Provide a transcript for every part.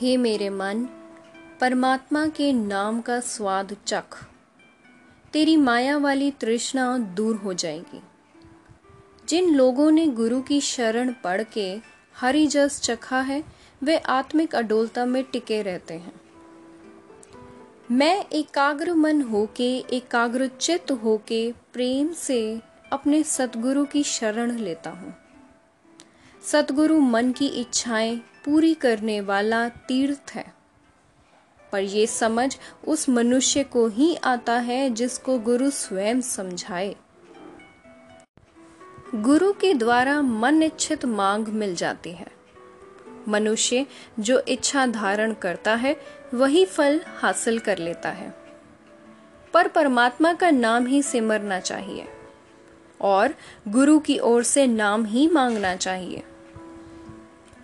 हे मेरे मन, परमात्मा के नाम का स्वाद चख। तेरी माया वाली तृष्णा दूर हो जाएगी। जिन लोगों ने गुरु की शरण पढ़ के हरि जस चखा है, वे आत्मिक अडोलता में टिके रहते हैं। मैं एकाग्र मन होके, एकाग्र चित्त होके प्रेम से अपने सतगुरु की शरण लेता हूँ। सतगुरु मन की इच्छाएँ पूरी करने वाला तीर्थ है। पर यह समझ उस मनुष्य को ही आता है जिसको गुरु स्वयं समझाए। गुरु के द्वारा मन इच्छित मांग मिल जाती है। मनुष्य जो इच्छा धारण करता है, वही फल हासिल कर लेता है। पर परमात्मा का नाम ही सिमरना चाहिए और गुरु की ओर से नाम ही मांगना चाहिए।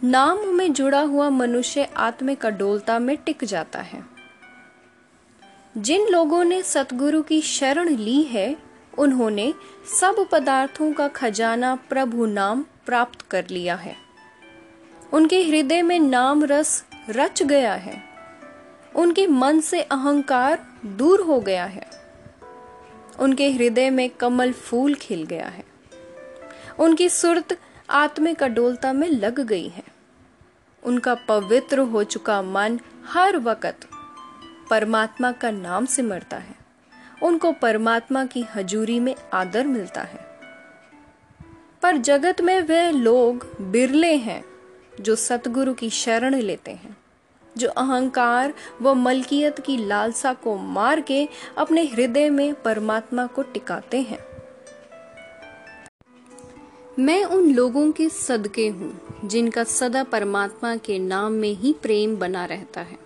नाम में जुड़ा हुआ मनुष्य आत्मिक अडोलता में टिक जाता है। जिन लोगों ने सतगुरु की शरण ली है, उन्होंने सब पदार्थों का खजाना प्रभु नाम प्राप्त कर लिया है। उनके हृदय में नाम रस रच गया है। उनके मन से अहंकार दूर हो गया है। उनके हृदय में कमल फूल खिल गया है। उनकी सुरत आत्मिक अडोलता में लग गई है। उनका पवित्र हो चुका मन हर वक्त परमात्मा का नाम सिमरता है। उनको परमात्मा की हजूरी में आदर मिलता है। पर जगत में वे लोग बिरले हैं जो सतगुरु की शरण लेते हैं, जो अहंकार व मलकियत की लालसा को मार के अपने हृदय में परमात्मा को टिकाते हैं। मैं उन लोगों के सदके हूँ, जिनका सदा परमात्मा के नाम में ही प्रेम बना रहता है।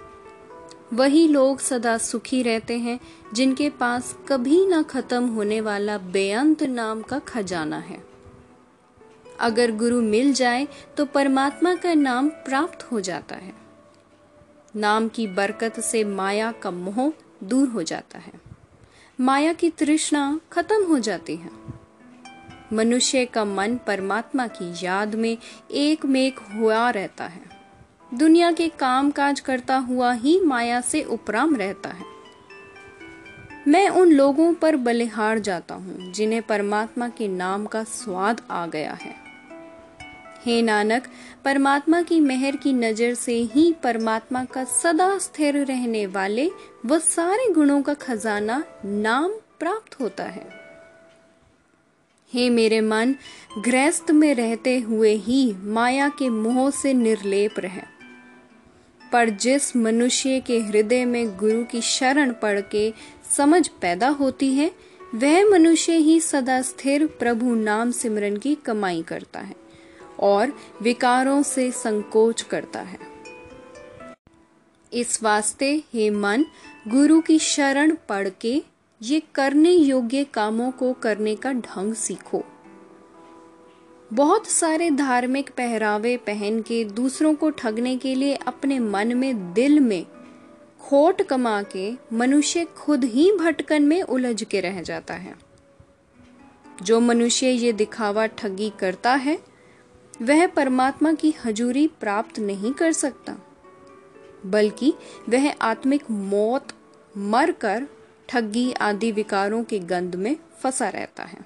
वही लोग सदा सुखी रहते हैं, जिनके पास कभी ना खत्म होने वाला बेअंत नाम का खजाना है। अगर गुरु मिल जाए तो परमात्मा का नाम प्राप्त हो जाता है। नाम की बरकत से माया का मोह दूर हो जाता है। माया की तृष्णा खत्म हो जाती है। मनुष्य का मन परमात्मा की याद में एक मेक हुआ रहता है। दुनिया के काम काज करता हुआ ही माया से उपराम रहता है। मैं उन लोगों पर बलिहार जाता हूँ, जिन्हें परमात्मा के नाम का स्वाद आ गया है। हे नानक, परमात्मा की मेहर की नज़र से ही परमात्मा का सदा स्थिर रहने वाले व सारे गुणों का खजाना नाम प्राप्त होता है। हे मेरे मन गृहस्थ में रहते हुए ही माया के मोह से निर्लेप रहे। पर जिस मनुष्य के हृदय में गुरु की शरण पढ़ के समझ पैदा होती है, वह मनुष्य ही सदा स्थिर प्रभु नाम सिमरन की कमाई करता है और विकारों से संकोच करता है। इस वास्ते हे मन, गुरु की शरण पढ़ के ये करने योग्य कामों को करने का ढंग सीखो। बहुत सारे धार्मिक पहरावे पहन के दूसरों को ठगने के लिए अपने मन में दिल में खोट कमा के मनुष्य खुद ही भटकन में उलझ के रह जाता है। जो मनुष्य ये दिखावा ठगी करता है, वह परमात्मा की हजूरी प्राप्त नहीं कर सकता, बल्कि वह आत्मिक मौत मरकर ठगी आदि विकारों के गंध में फंसा रहता है।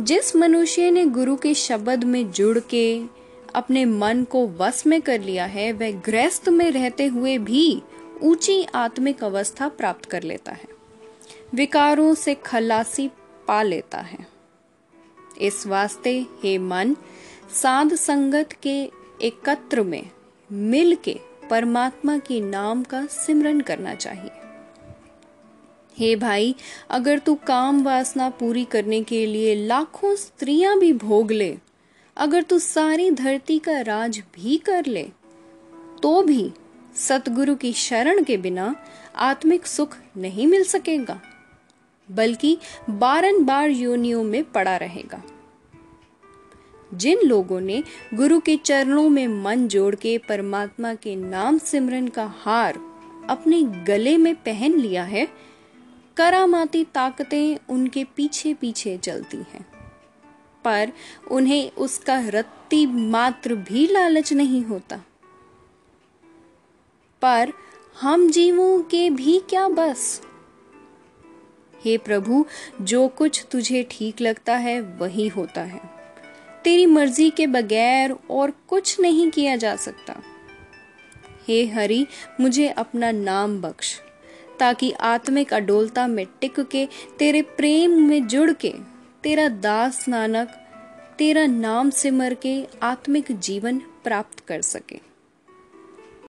जिस मनुष्य ने गुरु के शब्द में जुड़ के अपने मन को वश में कर लिया है, वह गृहस्थ में रहते हुए भी ऊँची आत्मिक अवस्था प्राप्त कर लेता है। विकारों से खलासी पा लेता है। इस वास्ते हे मन, साध संगत के एकत्र में मिल के परमात्मा के नाम का सिमरन करना चाहिए। हे भाई, अगर तू काम वासना पूरी करने के लिए लाखों स्त्रियाँ भी भोग ले, अगर तू सारी धरती का राज भी कर ले तो भी सतगुरु की शरण के बिना आत्मिक सुख नहीं मिल सकेगा, बल्कि बारंबार योनियों में पड़ा रहेगा। जिन लोगों ने गुरु के चरणों में मन जोड़ के परमात्मा के नाम सिमरन का हार अपने गले में पहन लिया है करामाती ताकतें उनके पीछे पीछे चलती हैं। पर उन्हें उसका रत्ती मात्र भी लालच नहीं होता। पर हम जीवों के भी क्या बस? हे प्रभु, जो कुछ तुझे ठीक लगता है, वही होता है। तेरी मर्ज़ी के बगैर और कुछ नहीं किया जा सकता। हे हरि, मुझे अपना नाम बख्श। ताकि आत्मिक अडोलता में टिक के, तेरे प्रेम में जुड़ के, तेरा दास नानक, तेरा नाम सिमर के आत्मिक जीवन प्राप्त कर सके।